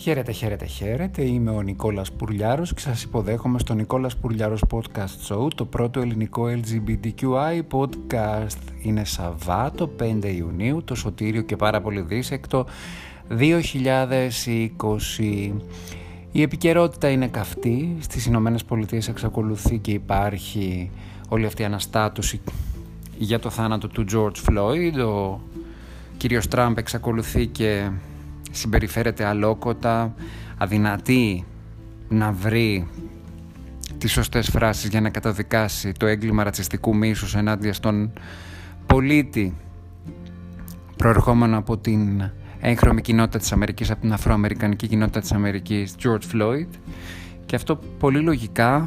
Χαίρετε, χαίρετε, χαίρετε. Είμαι ο Νικόλας Πουρλιάρος και σας υποδέχομαι στο Νικόλας Πουρλιάρος Podcast Show, το πρώτο ελληνικό LGBTQI podcast. Είναι Σαββάτο 5 Ιουνίου, το σωτήριο και πάρα πολύ δίσεκτο 2020. Η επικαιρότητα είναι καυτή. Στις Ηνωμένες Πολιτείες εξακολουθεί και υπάρχει όλη αυτή η αναστάτωση για το θάνατο του George Floyd. Ο κύριος Τραμπ εξακολουθεί και συμπεριφέρεται αλόκοτα, αδυνατή να βρει τις σωστές φράσεις για να καταδικάσει το έγκλημα ρατσιστικού μίσους ενάντια στον πολίτη προερχόμενο από την έγχρωμη κοινότητα της Αμερικής, από την αφροαμερικανική κοινότητα της Αμερικής, George Floyd και αυτό πολύ λογικά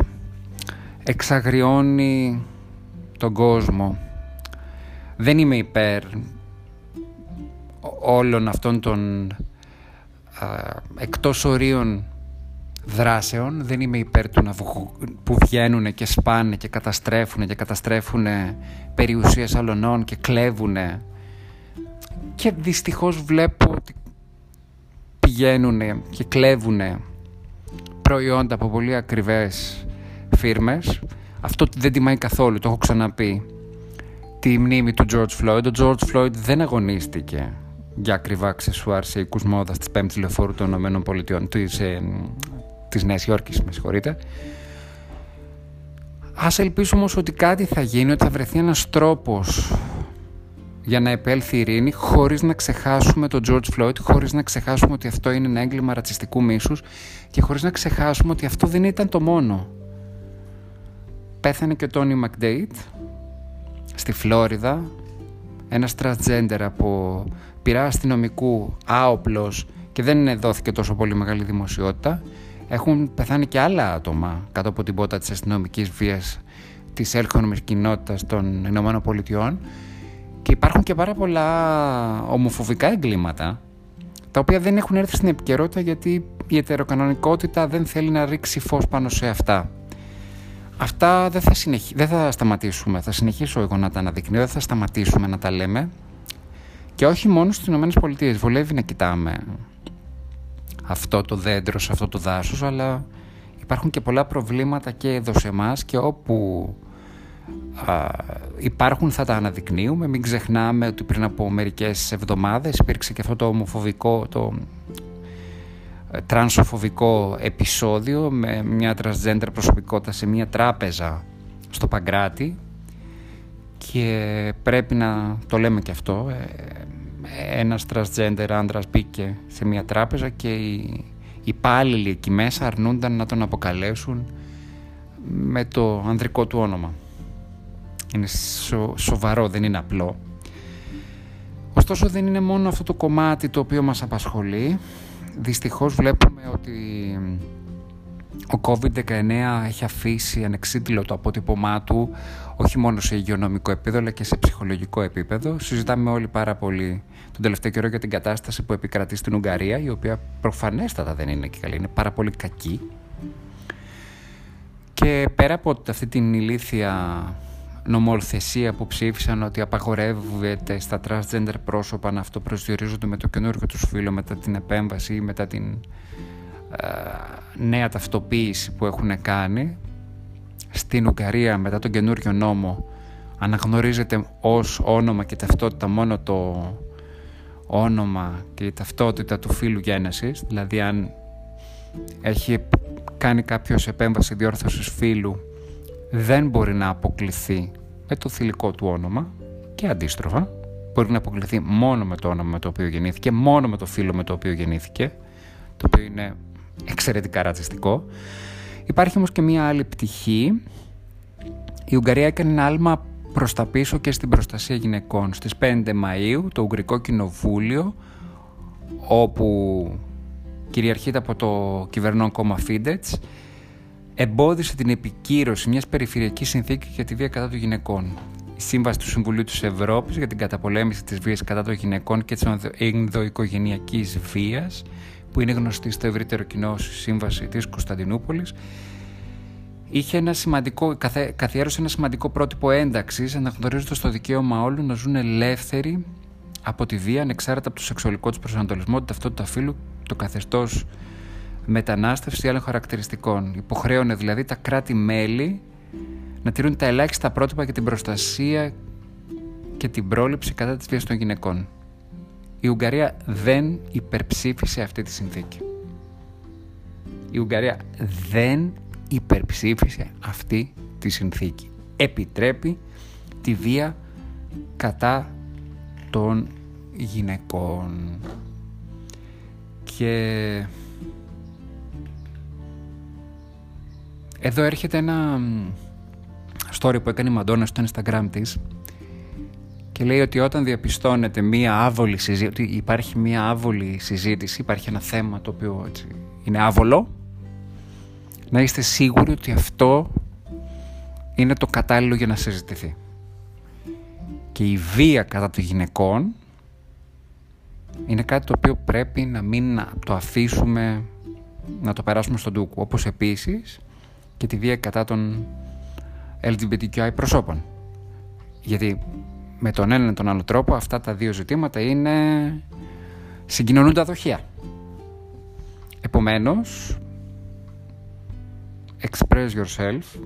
εξαγριώνει τον κόσμο. Δεν είμαι υπέρ όλων αυτών των εκτός ορίων δράσεων δεν είμαι υπέρ του να που βγαίνουν και σπάνε και καταστρέφουν και καταστρέφουν περιουσίες αλωνών και κλέβουν και δυστυχώς βλέπω ότι πηγαίνουν και κλέβουν προϊόντα από πολύ ακριβές φίρμες. Αυτό δεν τιμάει καθόλου, το έχω ξαναπεί τη μνήμη του George Floyd. Ο George Floyd δεν αγωνίστηκε για ακριβά αξεσουάρ σε οίκους μόδας της 5ης λεωφόρου των ΗΠΑ της, ε, της Νέας Υόρκης, με συγχωρείτε. Ας ελπίσουμε όμως ότι κάτι θα γίνει, ότι θα βρεθεί ένας τρόπος για να επέλθει η ειρήνη χωρίς να ξεχάσουμε τον George Floyd, χωρίς να ξεχάσουμε ότι αυτό είναι ένα έγκλημα ρατσιστικού μίσους και χωρίς να ξεχάσουμε ότι αυτό δεν ήταν το μόνο. Πέθανε και ο Τόνι Μακδέιτ στη Φλόριδα, ένας transgender από πειρά αστυνομικού άοπλος και δεν δόθηκε τόσο πολύ μεγάλη δημοσιότητα. Έχουν πεθάνει και άλλα άτομα κάτω από την πότα της αστυνομικής βίας της έλχονομης κοινότητας των Ηνωμένων Πολιτειών και υπάρχουν και πάρα πολλά ομοφοβικά εγκλήματα τα οποία δεν έχουν έρθει στην επικαιρότητα γιατί η ετεροκανονικότητα δεν θέλει να ρίξει φως πάνω σε αυτά. Αυτά δεν θα, δεν θα σταματήσουμε, θα συνεχίσω εγώ να τα αναδεικνύω, δεν θα σταματήσουμε να τα λέμε και όχι μόνο στις Ηνωμένες Πολιτείες. Βολεύει να κοιτάμε αυτό το δέντρο σε αυτό το δάσος, αλλά υπάρχουν και πολλά προβλήματα και εδώ σε εμάς και όπου α, υπάρχουν θα τα αναδεικνύουμε. Μην ξεχνάμε ότι πριν από μερικές εβδομάδες υπήρξε και αυτό το ομοφοβικό, το ε, τρανσοφοβικό επεισόδιο με μια transgender προσωπικότητα σε μια τράπεζα στο Παγκράτη και πρέπει να το λέμε και αυτό ε, ένας transgender άντρας μπήκε σε μια τράπεζα και οι υπάλληλοι εκεί μέσα αρνούνταν να τον αποκαλέσουν με το ανδρικό του όνομα. Είναι σοβαρό, δεν είναι απλό. Ωστόσο δεν είναι μόνο αυτό το κομμάτι το οποίο μας απασχολεί. Δυστυχώς βλέπουμε ότι ο COVID-19 έχει αφήσει ανεξίτηλο το αποτύπωμά του όχι μόνο σε υγειονομικό επίπεδο αλλά και σε ψυχολογικό επίπεδο. Συζητάμε όλοι πάρα πολύ τον τελευταίο καιρό για την κατάσταση που επικρατεί στην Ουγγαρία η οποία προφανέστατα δεν είναι και καλή, είναι πάρα πολύ κακή. Και πέρα από αυτή την ηλίθια νομοθεσία που ψήφισαν ότι απαγορεύεται στα transgender πρόσωπα να αυτό προσδιορίζονται με το καινούργιο τους φίλο μετά την επέμβαση ή μετά την ε, νέα ταυτοποίηση που έχουν κάνει στην Ουγγαρία μετά τον καινούριο νόμο αναγνωρίζεται ως όνομα και ταυτότητα μόνο το όνομα και η ταυτότητα του φίλου γέννησης δηλαδή αν έχει κάνει κάποιος επέμβαση διόρθωσης φίλου δεν μπορεί να αποκληθεί με το θηλυκό του όνομα και αντίστροφα μπορεί να αποκληθεί μόνο με το όνομα με το οποίο γεννήθηκε μόνο με το φίλο με το οποίο γεννήθηκε το οποίο είναι εξαιρετικά ρατσιστικό. Υπάρχει όμως και μία άλλη πτυχή. Η Ουγγαρία έκανε ένα άλμα προς τα πίσω και στην προστασία γυναικών. Στις 5 Μαΐου το Ουγγρικό Κοινοβούλιο όπου κυριαρχείται από το κυβερνών κόμμα Φίντετς εμπόδισε την επικύρωση μιας περιφερειακής συνθήκης για τη βία κατά των γυναικών. Η Σύμβαση του Συμβουλίου της Ευρώπης για την καταπολέμηση της βίας κατά των γυναικών και της ενδοοικογενειακής βίας που είναι γνωστή στο ευρύτερο κοινό σύμβαση της Κωνσταντινούπολης, είχε ένα σημαντικό, καθιέρωσε ένα σημαντικό πρότυπο ένταξης, αναγνωρίζοντας το δικαίωμα όλων να ζουν ελεύθεροι από τη βία ανεξάρτητα από το σεξουαλικό τους προσανατολισμό, την ταυτότητα φύλου, το καθεστώς μετανάστευσης ή άλλων χαρακτηριστικών. Υποχρέωνε δηλαδή τα κράτη-μέλη να τηρούν τα ελάχιστα πρότυπα για την προστασία και την πρόληψη κατά της βίας των γυναικών. Η Ουγγαρία δεν υπερψήφισε αυτή τη συνθήκη. Η Ουγγαρία δεν υπερψήφισε αυτή τη συνθήκη. Επιτρέπει τη βία κατά των γυναικών. Και εδώ έρχεται ένα story που έκανε η Μαντόνα στο Instagram της και λέει ότι όταν διαπιστώνεται μία άβολη συζήτηση, ότι υπάρχει μία άβολη συζήτηση, υπάρχει ένα θέμα το οποίο έτσι, είναι άβολο, να είστε σίγουροι ότι αυτό είναι το κατάλληλο για να συζητηθεί. Και η βία κατά των γυναικών είναι κάτι το οποίο πρέπει να μην το αφήσουμε να το περάσουμε στον τούκο. Όπως επίσης και τη βία κατά των LGBTQI προσώπων. Γιατί με τον ένα ή τον άλλο τρόπο αυτά τα δύο ζητήματα είναι συγκοινωνούν τα δοχεία. Επομένως, express yourself,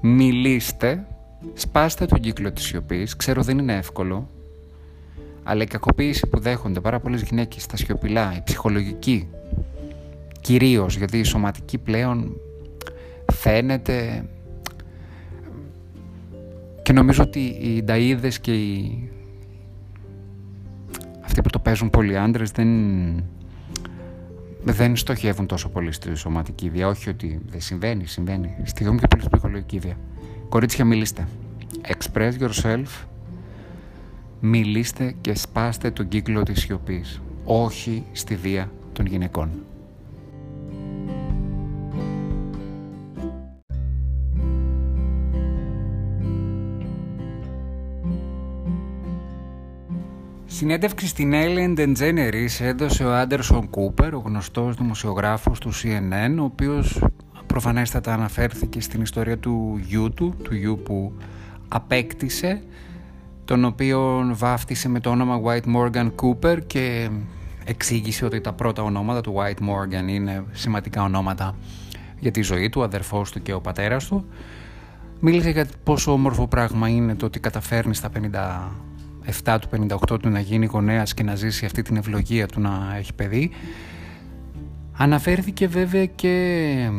μιλήστε, σπάστε τον κύκλο της σιωπής, ξέρω δεν είναι εύκολο, αλλά η κακοποίηση που δέχονται πάρα πολλές γυναίκες στα σιωπηλά, η ψυχολογική, κυρίως γιατί η σωματική πλέον φαίνεται και νομίζω ότι οι νταΐδες και οι... αυτοί που το παίζουν πολλοί άντρε δεν... δεν στοχεύουν τόσο πολύ στη σωματική βία. Όχι ότι δεν συμβαίνει, συμβαίνει. Στη και πολύ ψυχολογική βία. Κορίτσια, μιλήστε. Express yourself. Μιλήστε και σπάστε τον κύκλο της σιωπής. Όχι στη βία των γυναικών. Συνέντευξη στην Ellen DeGeneres έδωσε ο Άντερσον Κούπερ, ο γνωστός δημοσιογράφος του CNN, ο οποίος προφανέστατα αναφέρθηκε στην ιστορία του γιού του, του γιού που απέκτησε, τον οποίο βάφτισε με το όνομα White Morgan Cooper και εξήγησε ότι τα πρώτα ονόματα του White Morgan είναι σημαντικά ονόματα για τη ζωή του, ο αδερφός του και ο πατέρας του. Μίλησε για πόσο όμορφο πράγμα είναι το ότι καταφέρνει στα 50 7 του 58 του να γίνει γονέας και να ζήσει αυτή την ευλογία του να έχει παιδί. Αναφέρθηκε βέβαια και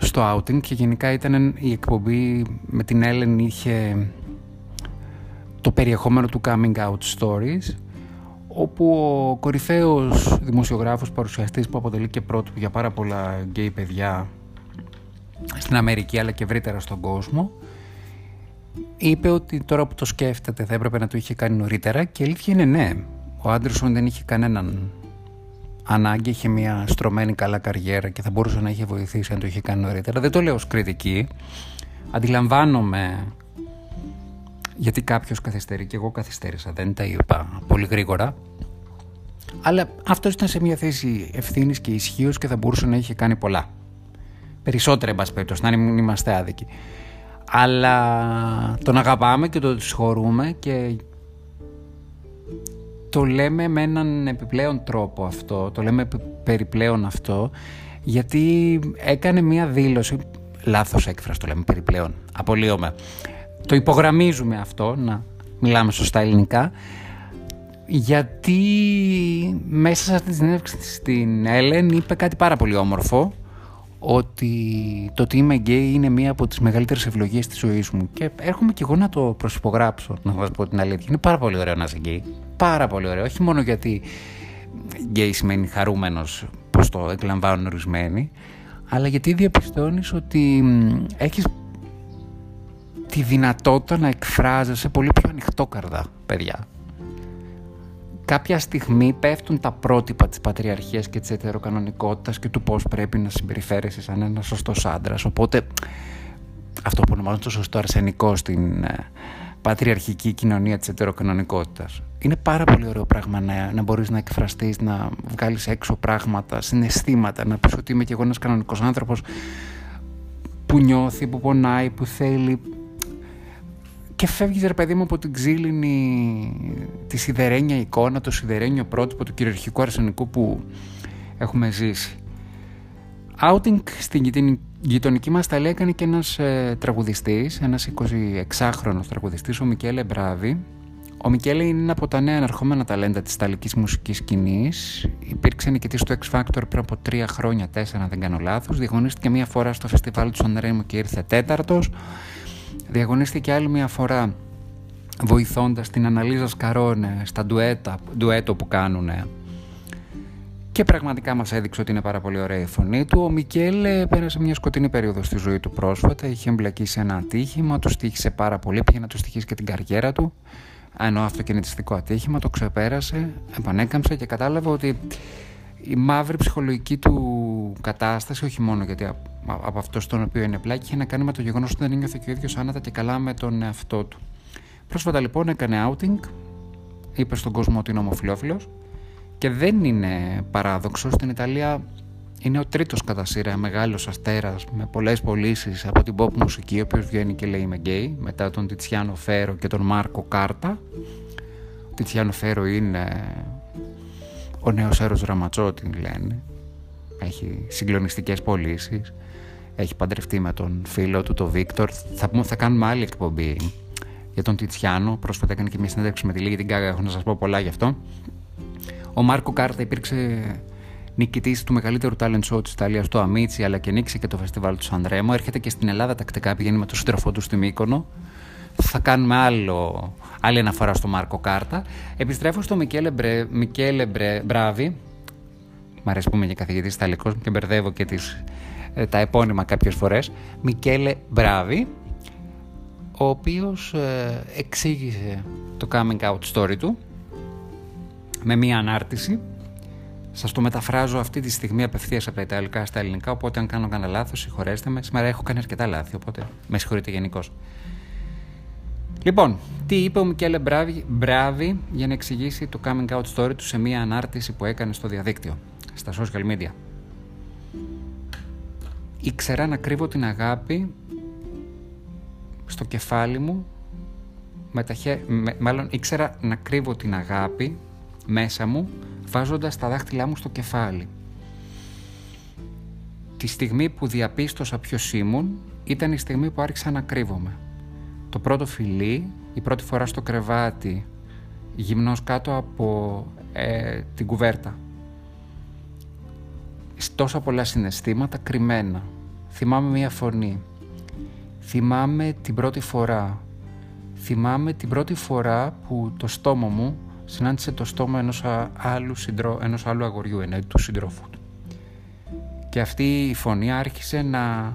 στο outing και γενικά ήταν η εκπομπή με την Ellen είχε το περιεχόμενο του coming out stories όπου ο κορυφαίος δημοσιογράφος παρουσιαστής που αποτελεί και πρώτο για πάρα πολλά γκέι παιδιά στην Αμερική αλλά και ευρύτερα στον κόσμο είπε ότι τώρα που το σκέφτεται θα έπρεπε να το είχε κάνει νωρίτερα και η αλήθεια είναι ναι. Ο Άντερσον δεν είχε κανέναν ανάγκη, είχε μια στρωμένη καλά καριέρα και θα μπορούσε να είχε βοηθήσει αν το είχε κάνει νωρίτερα. Δεν το λέω ως κριτική. Αντιλαμβάνομαι γιατί κάποιος καθυστερεί και εγώ καθυστέρησα, δεν τα είπα πολύ γρήγορα. Αλλά αυτός ήταν σε μια θέση ευθύνης και ισχύως και θα μπορούσε να είχε κάνει πολλά. Περισσότερα, εν πάση περιπτώσει, να μην είμαστε άδικοι αλλά τον αγαπάμε και τον συγχωρούμε και το λέμε με έναν επιπλέον τρόπο αυτό, το λέμε περιπλέον αυτό, γιατί έκανε μία δήλωση, λάθος έκφραση το λέμε περιπλέον, απολύομαι. Το υπογραμμίζουμε αυτό, να μιλάμε σωστά ελληνικά, γιατί μέσα σε αυτή τη συνέντευξη στην Έλεν είπε κάτι πάρα πολύ όμορφο, ότι το ότι είμαι γκέι είναι μία από τις μεγαλύτερες ευλογίες της ζωής μου και έρχομαι και εγώ να το προσυπογράψω, να σας πω την αλήθεια. Είναι πάρα πολύ ωραίο να είσαι γκέι. Πάρα πολύ ωραίο. Όχι μόνο γιατί γκέι σημαίνει χαρούμενος, πως το εκλαμβάνουν ορισμένοι, αλλά γιατί διαπιστώνεις ότι έχεις τη δυνατότητα να εκφράζεσαι πολύ πιο ανοιχτόκαρδα, παιδιά κάποια στιγμή πέφτουν τα πρότυπα της πατριαρχίας και της ετεροκανονικότητας και του πώς πρέπει να συμπεριφέρεσαι σαν ένας σωστός άντρας. Οπότε αυτό που ονομάζουν το σωστό αρσενικό στην ε, πατριαρχική κοινωνία της ετεροκανονικότητας. Είναι πάρα πολύ ωραίο πράγμα να, να μπορείς να εκφραστείς, να βγάλεις έξω πράγματα, συναισθήματα, να πεις ότι είμαι και εγώ ένας κανονικός άνθρωπος που νιώθει, που πονάει, που θέλει και φεύγεις ρε παιδί μου από την ξύλινη τη σιδερένια εικόνα, το σιδερένιο πρότυπο του κυριαρχικού αρσενικού που έχουμε ζήσει. Outing στην γειτονική μας ταλή έκανε και ένας ε, τραγουδιστής, ένας 26χρονος τραγουδιστής, ο Μικέλε Μπράβη. Ο Μικέλε είναι από τα νέα αναρχόμενα ταλέντα της ταλικής μουσικής σκηνής. Υπήρξε νικητής του X Factor πριν από τρία χρόνια, τέσσερα αν δεν κάνω λάθος. Διαγωνίστηκε μία φορά στο φεστιβάλ του Σανρέμου και ήρθε τέταρτος. Διαγωνίστηκε άλλη μία φορά βοηθώντας την Αναλίζα Σκαρόνε στα ντουέτα, ντουέτο που κάνουν και πραγματικά μας έδειξε ότι είναι πάρα πολύ ωραία η φωνή του. Ο Μικέλ πέρασε μια σκοτεινή περίοδο στη ζωή του πρόσφατα, είχε εμπλακεί σε ένα ατύχημα, του στήχησε πάρα πολύ, πήγε να του στοιχήσει και την καριέρα του, ενώ αυτοκινητιστικό ατύχημα, το ξεπέρασε, επανέκαμψε και κατάλαβε ότι η μαύρη ψυχολογική του κατάσταση, όχι μόνο γιατί από αυτό στον οποίο είναι πλάκη, είχε να κάνει με το γεγονός ότι δεν ένιωθε και ο ίδιος άνετα και καλά με τον εαυτό του. Πρόσφατα λοιπόν έκανε outing, είπε στον κόσμο ότι είναι ομοφυλόφιλος και δεν είναι παράδοξο. Στην Ιταλία είναι ο τρίτος κατά σειρά μεγάλος αστέρας με πολλές πωλήσεις από την pop μουσική, ο οποίος βγαίνει και λέει είμαι γκέι, μετά τον Τιτσιάνο Φέρο και τον Μάρκο Κάρτα. Ο Τιτσιάνο Φέρο είναι ο νέος έρος Ραματσότη, λένε. Έχει συγκλονιστικές πωλήσεις. Έχει παντρευτεί με τον φίλο του, τον Βίκτορ. Θα, θα κάνουμε άλλη εκπομπή για τον Τιτσιάνο. Πρόσφατα έκανε και μια συνέντευξη με τη Λίγη την Κάγα. Έχω να σας πω πολλά γι' αυτό. Ο Μάρκο Κάρτα υπήρξε νικητής του μεγαλύτερου talent show της Ιταλίας, το Αμίτσι, αλλά και νίκησε και το φεστιβάλ του Σανρέμο. Έρχεται και στην Ελλάδα τακτικά, πηγαίνει με τον σύντροφό του στη Μύκονο. Θα κάνουμε άλλο, άλλη αναφορά στο Μάρκο Κάρτα. Επιστρέφω στο Μικέλε, Μπρε, Μικέλε Μπρε, Μπράβη. Μ' αρέσει που είμαι και καθηγητής Ιταλικός και μπερδεύω και τις, ε, τα επώνυμα κάποιες φορές. Μικέλε Μπράβη, ο οποίος ε, εξήγησε το coming out story του με μία ανάρτηση. Σας το μεταφράζω αυτή τη στιγμή απευθείας από τα Ιταλικά στα Ελληνικά. Οπότε, αν κάνω κανένα λάθος, συγχωρέστε με. Σήμερα έχω κάνει αρκετά λάθη, οπότε με συγχωρείτε γενικώς. Λοιπόν, τι είπε ο Μικέλε Μπράβη, Μπράβη για να εξηγήσει το coming out story του σε μία ανάρτηση που έκανε στο διαδίκτυο, στα social media. Ήξερα να κρύβω την αγάπη στο κεφάλι μου με τα χέ... μάλλον ήξερα να κρύβω την αγάπη μέσα μου βάζοντας τα δάχτυλά μου στο κεφάλι. Τη στιγμή που διαπίστωσα ποιος ήμουν ήταν η στιγμή που άρχισα να κρύβομαι. Το πρώτο φιλί, η πρώτη φορά στο κρεβάτι, γυμνός κάτω από ε, την κουβέρτα. Τόσα πολλά συναισθήματα κρυμμένα. Θυμάμαι μία φωνή. Θυμάμαι την πρώτη φορά. Θυμάμαι την πρώτη φορά που το στόμα μου συνάντησε το στόμα ενός άλλου, συντρό, ενός άλλου αγοριού, εννοεί του συντρόφου του. Και αυτή η φωνή άρχισε να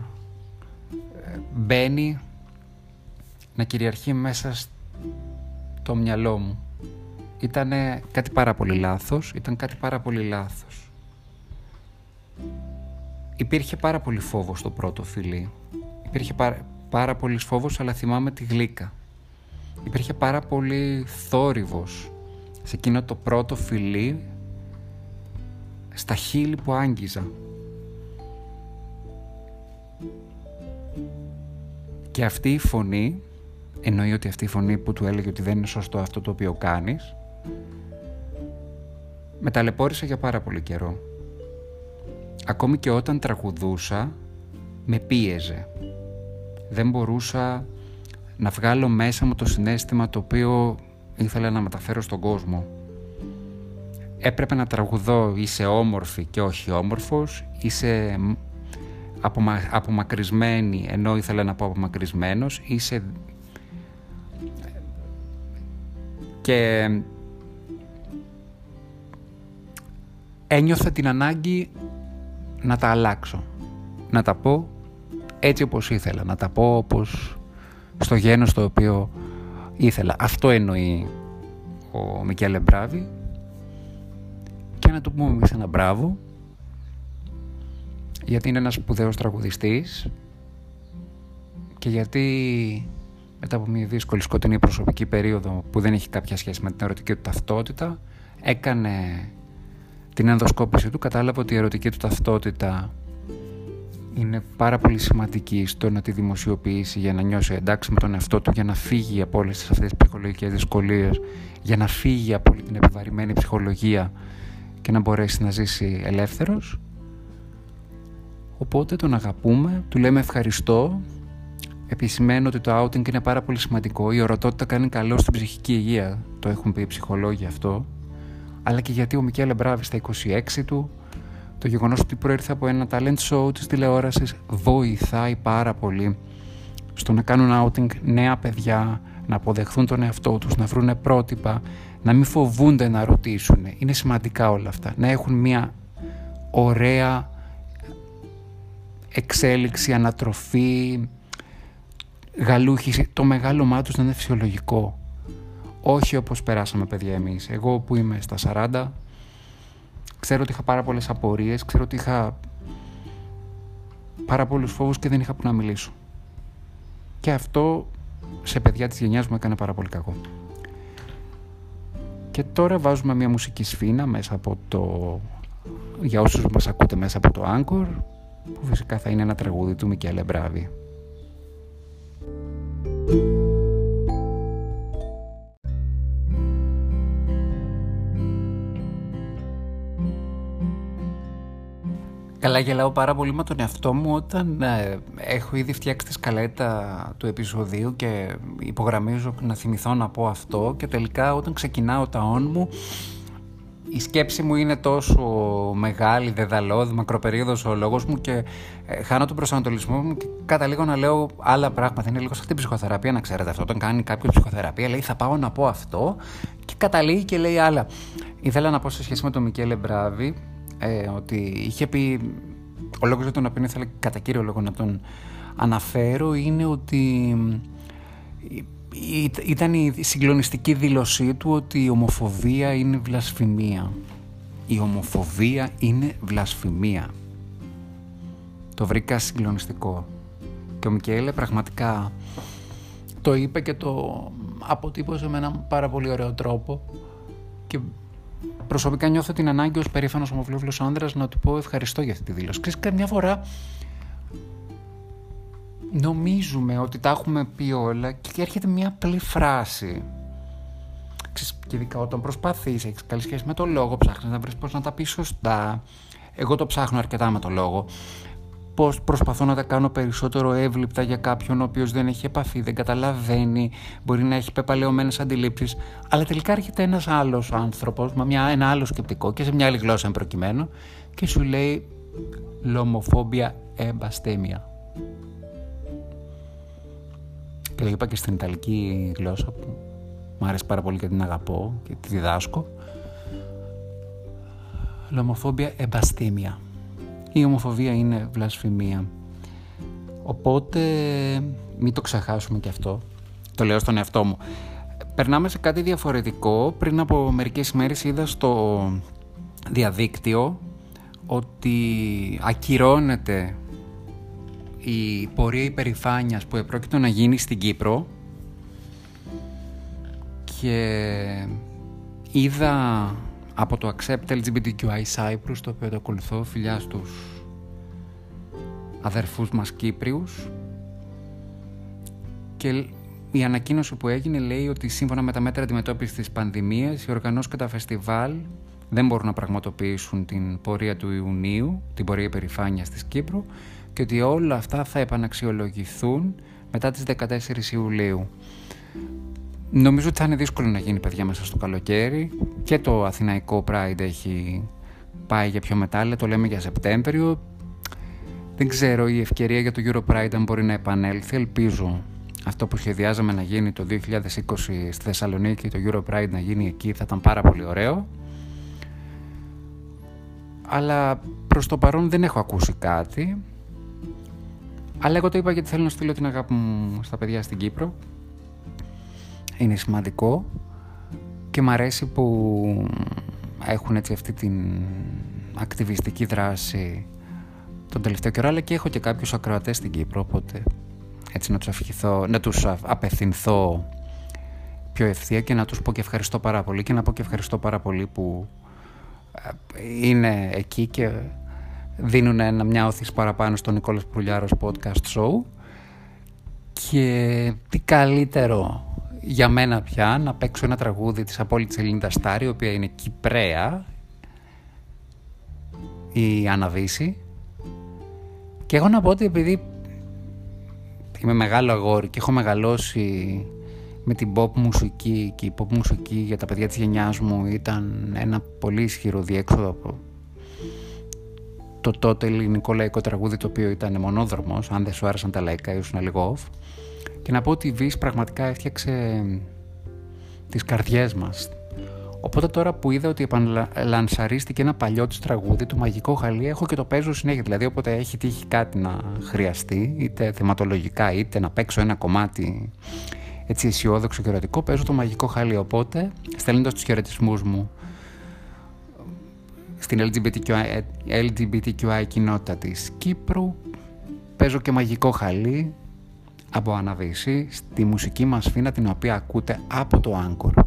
ε, μπαίνει, να κυριαρχεί μέσα στο μυαλό μου. Ήταν κάτι πάρα πολύ λάθος, ήταν κάτι πάρα πολύ λάθος. Υπήρχε πάρα πολύ φόβος στο πρώτο φιλί. Υπήρχε πάρα, πάρα πολύς φόβος, αλλά θυμάμαι τη γλύκα. Υπήρχε πάρα πολύ θόρυβος σε εκείνο το πρώτο φιλί στα χείλη που άγγιζα. Και αυτή η φωνή, εννοεί ότι αυτή η φωνή που του έλεγε ότι δεν είναι σωστό αυτό το οποίο κάνεις, με ταλαιπώρησε για πάρα πολύ καιρό. Ακόμη και όταν τραγουδούσα, με πίεζε. Δεν μπορούσα να βγάλω μέσα μου το συνέστημα το οποίο ήθελα να μεταφέρω στον κόσμο. Έπρεπε να τραγουδώ είσαι όμορφη και όχι όμορφος, είσαι απομα... απομακρυσμένη ενώ ήθελα να πω απομακρυσμένος, είσαι... Και ένιωθα την ανάγκη να τα αλλάξω, να τα πω έτσι όπως ήθελα, να τα πω όπως στο γένος το οποίο ήθελα. Αυτό εννοεί ο Μικέλε Μπράβη. Και να του πούμε εμείς ένα μπράβο γιατί είναι ένας σπουδαίος τραγουδιστής και γιατί μετά από μια δύσκολη σκοτεινή προσωπική περίοδο που δεν έχει κάποια σχέση με την ερωτική του ταυτότητα έκανε την ενδοσκόπηση του, κατάλαβε ότι η ερωτική του ταυτότητα είναι πάρα πολύ σημαντική στο να τη δημοσιοποιήσει για να νιώσει εντάξει με τον εαυτό του, για να φύγει από όλες αυτές τις ψυχολογικές δυσκολίες, για να φύγει από την επιβαρημένη ψυχολογία και να μπορέσει να ζήσει ελεύθερος. Οπότε τον αγαπούμε, του λέμε ευχαριστώ, επισημαίνω ότι το outing είναι πάρα πολύ σημαντικό, η ορατότητα κάνει καλό στην ψυχική υγεία, το έχουν πει οι ψυχολόγοι αυτό, αλλά και γιατί ο Μικέλε Μπράβη στα 26 του το γεγονός ότι προήρθε από ένα talent show της τηλεόρασης βοηθάει πάρα πολύ στο να κάνουν outing νέα παιδιά, να αποδεχθούν τον εαυτό τους, να βρουν πρότυπα, να μην φοβούνται να ρωτήσουν. Είναι σημαντικά όλα αυτά. Να έχουν μια ωραία εξέλιξη, ανατροφή, γαλούχηση. Το μεγάλωμά τους να είναι φυσιολογικό. Όχι όπως περάσαμε παιδιά εμείς. Εγώ που είμαι στα 40 Ξέρω ότι είχα πάρα πολλές απορίες, ξέρω ότι είχα πάρα πολλούς φόβους και δεν είχα που να μιλήσω. Και αυτό σε παιδιά της γενιάς μου έκανε πάρα πολύ κακό. Και τώρα βάζουμε μια μουσική σφήνα μέσα από το... για όσους μας ακούτε μέσα από το Anchor, που φυσικά θα είναι ένα τραγούδι του Μικέλε Μπράβη. Καλά γελάω πάρα πολύ με τον εαυτό μου όταν ε, έχω ήδη φτιάξει τη σκαλέτα του επεισοδίου και υπογραμμίζω να θυμηθώ να πω αυτό και τελικά όταν ξεκινάω τα όν μου η σκέψη μου είναι τόσο μεγάλη, δεδαλώδη, μακροπερίοδος ο λόγος μου και ε, χάνω τον προσανατολισμό μου και καταλήγω να λέω άλλα πράγματα. Είναι λίγο σαν την ψυχοθεραπεία να ξέρετε αυτό. Όταν κάνει κάποιος ψυχοθεραπεία λέει θα πάω να πω αυτό και καταλήγει και λέει άλλα. Ήθελα να πω σε σχέση με τον Μικέλε Μπράβη ε, ότι είχε πει, ο λόγος για τον οποίο ήθελα κατά κύριο λόγο να τον αναφέρω είναι ότι ήταν η συγκλονιστική δήλωσή του ότι η ομοφοβία είναι βλασφημία. Η ομοφοβία είναι βλασφημία. Το βρήκα συγκλονιστικό. Και ο Μικέλε πραγματικά το είπε και το αποτύπωσε με έναν πάρα πολύ ωραίο τρόπο και προσωπικά νιώθω την ανάγκη ως περήφανος ομοφυλόφιλος άνδρας να του πω ευχαριστώ για αυτή τη δήλωση. Ξέρεις, καμιά φορά νομίζουμε ότι τα έχουμε πει όλα και έρχεται μια απλή φράση. Ξέρεις, και ειδικά όταν προσπαθείς, έχεις καλή σχέση με το λόγο, ψάχνεις να βρεις πώς να τα πεις σωστά. Εγώ το ψάχνω αρκετά με το λόγο πώς προσπαθώ να τα κάνω περισσότερο εύληπτα για κάποιον ο οποίος δεν έχει επαφή, δεν καταλαβαίνει, μπορεί να έχει πεπαλαιωμένες αντιλήψεις, αλλά τελικά έρχεται ένας άλλος άνθρωπος με μια, ένα άλλο σκεπτικό και σε μια άλλη γλώσσα προκειμένου και σου λέει λομοφόμπια εμπαστέμια. Και το είπα και στην Ιταλική γλώσσα που μου αρέσει πάρα πολύ και την αγαπώ και τη διδάσκω. Λομοφόμπια εμπαστήμια η ομοφοβία είναι βλασφημία. Οπότε μην το ξεχάσουμε και αυτό. Το λέω στον εαυτό μου. Περνάμε σε κάτι διαφορετικό. Πριν από μερικές ημέρες είδα στο διαδίκτυο ότι ακυρώνεται η πορεία υπερηφάνειας που επρόκειτο να γίνει στην Κύπρο και είδα από το Accept LGBTQI Cyprus, το οποίο το ακολουθώ, φιλιά στους αδερφούς μας Κύπριους. Και η ανακοίνωση που έγινε λέει ότι σύμφωνα με τα μέτρα αντιμετώπισης της πανδημίας οι οργανώσεις και τα φεστιβάλ δεν μπορούν να πραγματοποιήσουν την πορεία του Ιουνίου, την πορεία υπερηφάνειας της Κύπρου και ότι όλα αυτά θα επαναξιολογηθούν μετά τις 14 Ιουλίου. Νομίζω ότι θα είναι δύσκολο να γίνει παιδιά μέσα στο καλοκαίρι και το Αθηναϊκό Pride έχει πάει για πιο μετά, το λέμε για Σεπτέμβριο. Δεν ξέρω η ευκαιρία για το Euro Pride αν μπορεί να επανέλθει, ελπίζω αυτό που σχεδιάζαμε να γίνει το 2020 στη Θεσσαλονίκη, το Euro Pride να γίνει εκεί θα ήταν πάρα πολύ ωραίο. Αλλά προς το παρόν δεν έχω ακούσει κάτι. Αλλά εγώ το είπα γιατί θέλω να στείλω την αγάπη μου στα παιδιά στην Κύπρο. Είναι σημαντικό και μ' αρέσει που έχουν έτσι αυτή την ακτιβιστική δράση τον τελευταίο καιρό. Αλλά και έχω και κάποιους ακροατές στην Κύπρο οπότε έτσι να τους, αφηγηθώ, να τους απευθυνθώ πιο ευθεία και να τους πω και ευχαριστώ πάρα πολύ και να πω και ευχαριστώ πάρα πολύ που ε, είναι εκεί και δίνουν ένα, μια όθηση παραπάνω στον Νικόλας Προυλιάρος podcast show και τι καλύτερο για μένα πια να παίξω ένα τραγούδι της απόλυτης Ελληνίδας Στάρη, η οποία είναι Κυπρέα, η Αναβίση. Και έχω να πω ότι επειδή είμαι μεγάλο αγόρι και έχω μεγαλώσει με την pop μουσική και η pop μουσική για τα παιδιά της γενιάς μου ήταν ένα πολύ ισχυρό διέξοδο από το τότε ελληνικό λαϊκό τραγούδι το οποίο ήταν μονόδρομος αν δεν σου άρεσαν τα λαϊκά ήσουν λίγο off και να πω ότι η Βύση πραγματικά έφτιαξε τις καρδιές μας. Οπότε τώρα που είδα ότι επαναλανσαρίστηκε ένα παλιό της τραγούδι, το Μαγικό Χαλί, έχω και το παίζω συνέχεια. Δηλαδή όποτε έχει τύχει κάτι να χρειαστεί, είτε θεματολογικά είτε να παίξω ένα κομμάτι έτσι αισιόδοξο και ερωτικό, παίζω το Μαγικό Χαλί. Οπότε, στέλνοντας τους χαιρετισμούς μου στην LGBTQI, LGBTQI κοινότητα της Κύπρου, παίζω και Μαγικό Χαλί, από Αναβίση στη μουσική μας φίνα την οποία ακούτε από το Anchor.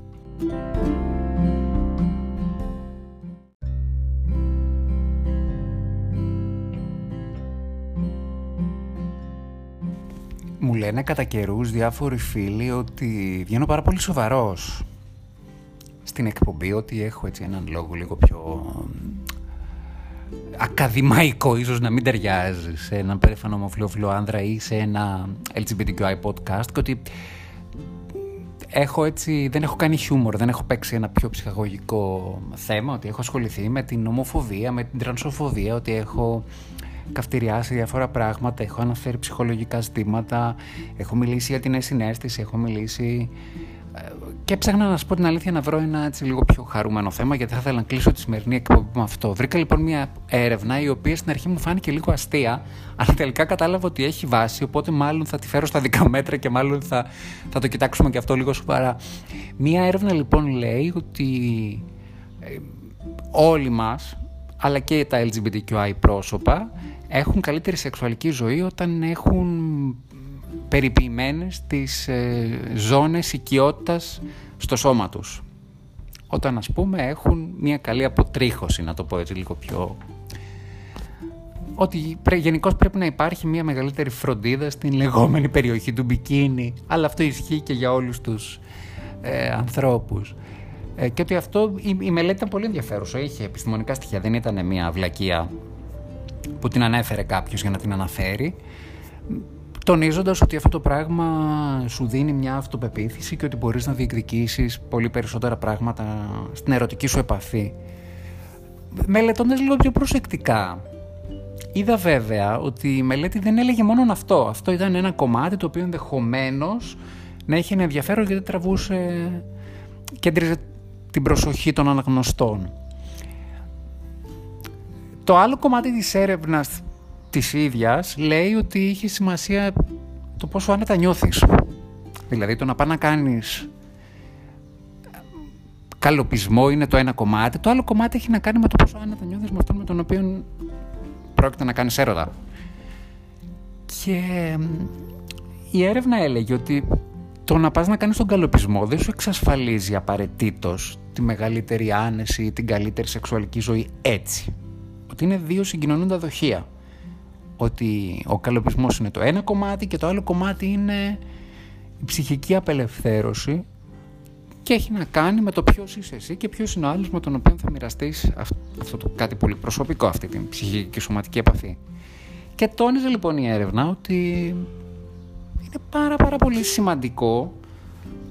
Μου λένε κατά καιρούς διάφοροι φίλοι ότι βγαίνω πάρα πολύ σοβαρός στην εκπομπή, ότι έχω έτσι έναν λόγο λίγο πιο ακαδημαϊκό ίσως να μην ταιριάζει σε έναν περήφανο ομοφιλόφιλο άνδρα ή σε ένα LGBTQI podcast και ότι έχω έτσι, δεν έχω κάνει χιούμορ, δεν έχω παίξει ένα πιο ψυχαγωγικό θέμα, ότι έχω ασχοληθεί με την ομοφοβία, με την τρανσοφοβία, ότι έχω καυτηριάσει διάφορα πράγματα, έχω αναφέρει ψυχολογικά ζητήματα, έχω μιλήσει για την ενσυναίσθηση, έχω μιλήσει και έψαχνα να σου πω την αλήθεια να βρω ένα έτσι λίγο πιο χαρούμενο θέμα γιατί θα ήθελα να κλείσω τη σημερινή εκπομπή με αυτό. Βρήκα λοιπόν μια έρευνα η οποία στην αρχή μου φάνηκε λίγο αστεία αλλά τελικά κατάλαβα ότι έχει βάση οπότε μάλλον θα τη φέρω στα δικά μέτρα και μάλλον θα, θα το κοιτάξουμε και αυτό λίγο σοβαρά. Μια έρευνα λοιπόν λέει ότι ε, όλοι μας αλλά και τα LGBTQI πρόσωπα έχουν καλύτερη σεξουαλική ζωή όταν έχουν περιποιημένες τις ε, ζώνες οικειότητας στο σώμα τους. Όταν ας πούμε έχουν μια καλή αποτρίχωση, να το πω έτσι λίγο πιο... Ότι γενικώς πρέπει να υπάρχει μια μεγαλύτερη φροντίδα στην λεγόμενη περιοχή του μπικίνι, αλλά αυτό ισχύει και για όλους τους ε, ανθρώπους. Ε, και ότι αυτό, η, η μελέτη ήταν πολύ ενδιαφέρουσα, είχε επιστημονικά στοιχεία, δεν ήταν μια βλακεία που την ανέφερε κάποιος για να την αναφέρει τονίζοντας ότι αυτό το πράγμα σου δίνει μια αυτοπεποίθηση και ότι μπορείς να διεκδικήσεις πολύ περισσότερα πράγματα στην ερωτική σου επαφή. Μελετώντας λίγο πιο προσεκτικά, είδα βέβαια ότι η μελέτη δεν έλεγε μόνο αυτό. Αυτό ήταν ένα κομμάτι το οποίο ενδεχομένως να έχει ενδιαφέρον γιατί τραβούσε, κέντριζε την προσοχή των αναγνωστών. Το άλλο κομμάτι της έρευνας της ίδιας λέει ότι είχε σημασία το πόσο άνετα νιώθεις. Δηλαδή το να πάει να κάνεις καλοπισμό είναι το ένα κομμάτι, το άλλο κομμάτι έχει να κάνει με το πόσο άνετα νιώθεις με αυτόν με τον οποίο πρόκειται να κάνεις έρωτα. Και η έρευνα έλεγε ότι το να πας να κάνεις τον καλοπισμό δεν σου εξασφαλίζει απαραίτητος τη μεγαλύτερη άνεση ή την καλύτερη σεξουαλική ζωή έτσι. Ότι είναι δύο συγκοινωνούντα δοχεία ότι ο καλοπισμός είναι το ένα κομμάτι και το άλλο κομμάτι είναι η ψυχική απελευθέρωση και έχει να κάνει με το ποιος είσαι εσύ και ποιος είναι ο άλλος με τον οποίο θα μοιραστείς αυτό το κάτι πολύ προσωπικό, αυτή την ψυχική και σωματική επαφή. Και τόνιζε λοιπόν η έρευνα ότι είναι πάρα πάρα πολύ σημαντικό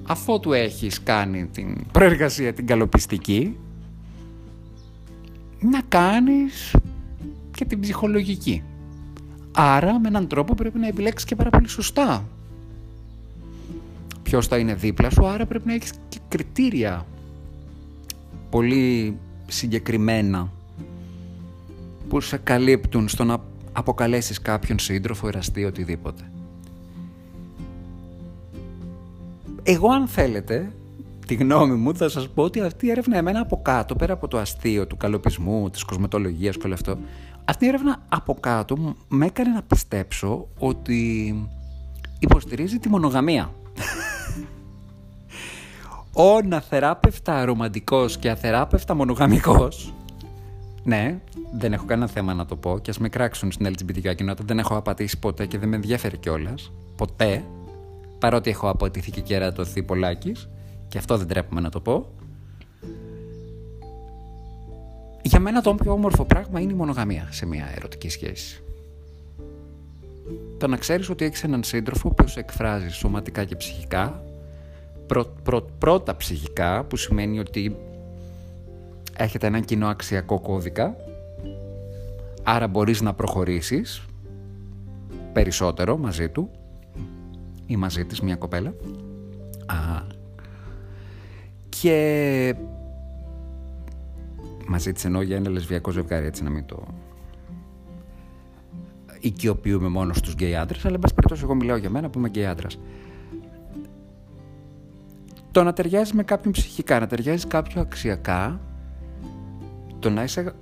αφού του έχεις κάνει την προεργασία την καλοπιστική να κάνεις και την ψυχολογική. Άρα με έναν τρόπο πρέπει να επιλέξεις και πάρα πολύ σωστά ποιος θα είναι δίπλα σου, άρα πρέπει να έχεις και κριτήρια πολύ συγκεκριμένα που σε καλύπτουν στο να αποκαλέσεις κάποιον σύντροφο, εραστή, οτιδήποτε. Εγώ αν θέλετε, τη γνώμη μου θα σας πω ότι αυτή η έρευνα εμένα από κάτω, πέρα από το αστείο του καλοπισμού, της κοσμετολογίας και όλο αυτό, αυτή η έρευνα από κάτω με έκανε να πιστέψω ότι υποστηρίζει τη μονογαμία. Ο αθεράπευτα ρομαντικός και αθεράπευτα μονογαμικός Ναι, δεν έχω κανένα θέμα να το πω και ας με κράξουν στην LGBT κοινότητα. Δεν έχω απατήσει ποτέ και δεν με ενδιαφέρει κιόλας. Ποτέ. Παρότι έχω αποτηθεί και κερατωθεί πολλάκι. Και αυτό δεν τρέπουμε να το πω. Για μένα το πιο όμορφο πράγμα είναι η μονογαμία σε μια ερωτική σχέση. Το να ξέρεις ότι έχεις έναν σύντροφο που σε εκφράζει σωματικά και ψυχικά, πρώτα ψυχικά, που σημαίνει ότι έχετε έναν κοινό αξιακό κώδικα, άρα μπορείς να προχωρήσεις περισσότερο μαζί του ή μαζί της μια κοπέλα. Α, και μαζί της εννοώ για ένα λεσβιακό ζευγάρι, έτσι να μην το οικειοποιούμε μόνο στους γκέι άντρες, αλλά εν πάση περιπτώσει εγώ μιλάω για μένα που είμαι γκέι άντρας. Το να ταιριάζει με κάποιον ψυχικά, να ταιριάζει κάποιο αξιακά, το να είσαι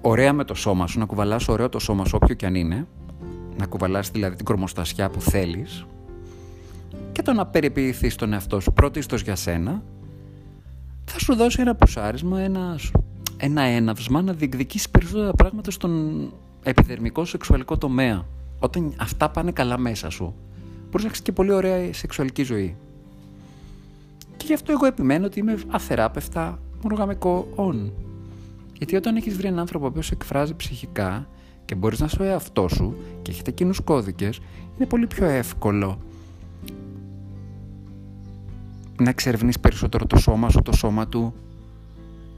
ωραία με το σώμα σου, να κουβαλάς ωραίο το σώμα σου όποιο και αν είναι, να κουβαλάς δηλαδή την κορμοστασιά που θέλεις και το να περιποιηθείς τον εαυτό σου πρωτίστως για σένα, θα σου δώσει ένα πουσάρισμα, ένα, ένα έναυσμα να διεκδικήσεις περισσότερα πράγματα στον επιδερμικό σεξουαλικό τομέα. Όταν αυτά πάνε καλά μέσα σου, μπορείς να έχεις και πολύ ωραία σεξουαλική ζωή. Και γι' αυτό εγώ επιμένω ότι είμαι αθεράπευτα μονογαμικό on. Γιατί όταν έχεις βρει έναν άνθρωπο που σε εκφράζει ψυχικά και μπορείς να είσαι ο εαυτός σου και έχετε κοινούς κώδικες, είναι πολύ πιο εύκολο να εξερευνείς περισσότερο το σώμα σου, το σώμα του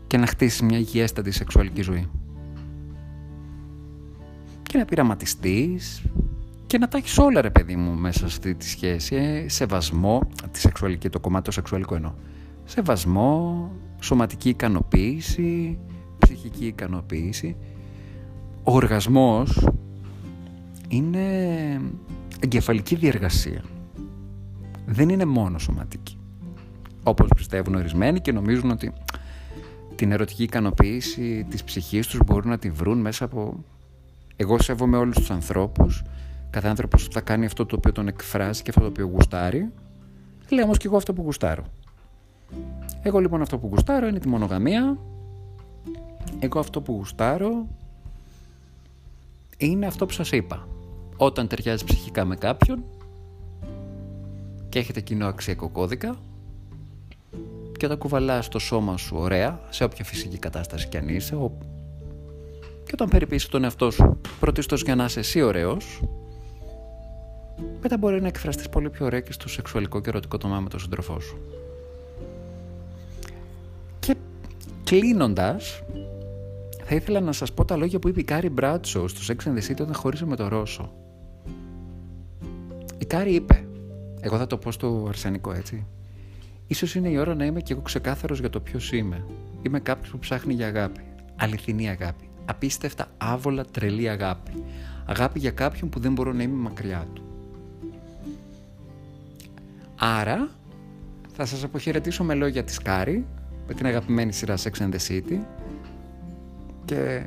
και να χτίσεις μια υγιέστατη σεξουαλική ζωή και να πειραματιστείς και να τα έχεις όλα ρε παιδί μου μέσα στη τη σχέση. Ε, σεβασμό, τη σεξουαλική, το κομμάτι το σεξουαλικό εννοώ. Σεβασμό, σωματική ικανοποίηση, ψυχική ικανοποίηση. Ο οργασμός είναι εγκεφαλική διεργασία. Δεν είναι μόνο σωματική. Όπως πιστεύουν ορισμένοι και νομίζουν ότι την ερωτική ικανοποίηση της ψυχής τους μπορούν να τη βρουν μέσα από εγώ σέβομαι όλους τους ανθρώπους. Κάθε άνθρωπος θα κάνει αυτό το οποίο τον εκφράζει και αυτό το οποίο γουστάρει. Λέω όμως και εγώ αυτό που γουστάρω. Εγώ λοιπόν αυτό που γουστάρω είναι τη μονογαμία. Εγώ αυτό που γουστάρω είναι αυτό που σας είπα. Όταν ταιριάζει ψυχικά με κάποιον και έχετε κοινό αξιακό κώδικα και τα κουβαλάς στο σώμα σου ωραία, σε όποια φυσική κατάσταση κι αν είσαι, και όταν περιποιήσει τον εαυτό σου πρωτίστως για να είσαι εσύ ωραίος μετά μπορεί να εκφραστείς πολύ πιο ωραία και στο σεξουαλικό και ερωτικό τομέα με τον σύντροφό σου. Και κλείνοντας, θα ήθελα να σας πω τα λόγια που είπε η Κάρι Μπράντσο στο Sex and the City όταν χώρισε με τον Ρώσο. Η Κάρι είπε, εγώ θα το πω στο αρσενικό έτσι, Ίσως είναι η ώρα να είμαι και εγώ ξεκάθαρος για το ποιος είμαι. Είμαι κάποιος που ψάχνει για αγάπη. Αληθινή αγάπη απίστευτα άβολα τρελή αγάπη. Αγάπη για κάποιον που δεν μπορώ να είμαι μακριά του. Άρα θα σας αποχαιρετήσω με λόγια της Κάρη, με την αγαπημένη σειρά Sex and the City και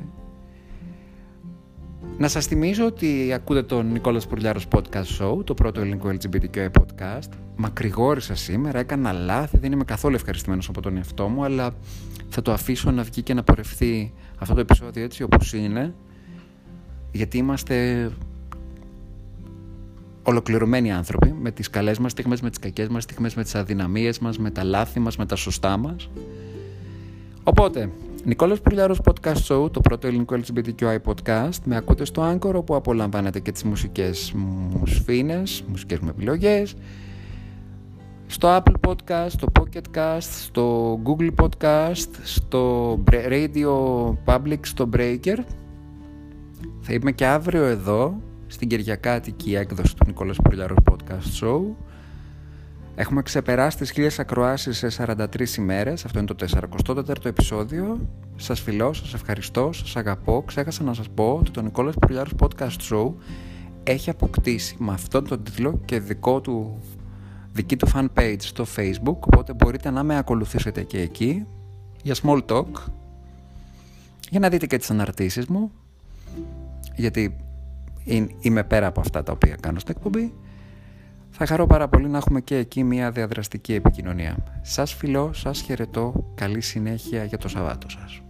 να σας θυμίζω ότι ακούτε τον Νικόλας Πουρλιάρος Podcast Show, το πρώτο ελληνικό LGBTQ podcast. Μακρηγόρησα σήμερα, έκανα λάθη, δεν είμαι καθόλου ευχαριστημένος από τον εαυτό μου, αλλά θα το αφήσω να βγει και να πορευθεί αυτό το επεισόδιο έτσι όπως είναι γιατί είμαστε ολοκληρωμένοι άνθρωποι με τις καλές μας στιγμές, με τις κακές μας στιγμές, με τις αδυναμίες μας, με τα λάθη μας, με τα σωστά μας. Οπότε, Νικόλας Πουλιάρος Podcast Show, το πρώτο ελληνικό LGBTQI podcast, με ακούτε στο Anchor όπου απολαμβάνετε και τις μουσικές μου σφήνες, μουσικές μου επιλογές, στο Apple Podcast, στο Pocket Cast, στο Google Podcast, στο Radio Public, στο Breaker. Θα είμαι και αύριο εδώ, στην Κυριακάτικη έκδοση του Νικόλας Πουρλιάρου Podcast Show. Έχουμε ξεπεράσει τις χίλιες ακροάσεις σε 43 ημέρες, αυτό είναι το 44ο επεισόδιο. Σας φιλώ, σας ευχαριστώ, σας αγαπώ. Ξέχασα να σας πω ότι το Νικόλας Πουρλιάρου Podcast Show έχει αποκτήσει με αυτόν τον τίτλο και δικό του δική του fan page στο facebook. Οπότε μπορείτε να με ακολουθήσετε και εκεί. Για small talk. Για να δείτε και τις αναρτήσεις μου. Γιατί είμαι πέρα από αυτά τα οποία κάνω στην εκπομπή θα χαρώ πάρα πολύ να έχουμε και εκεί μια διαδραστική επικοινωνία. Σας φιλώ, σας χαιρετώ, καλή συνέχεια για το Σαββάτο σας.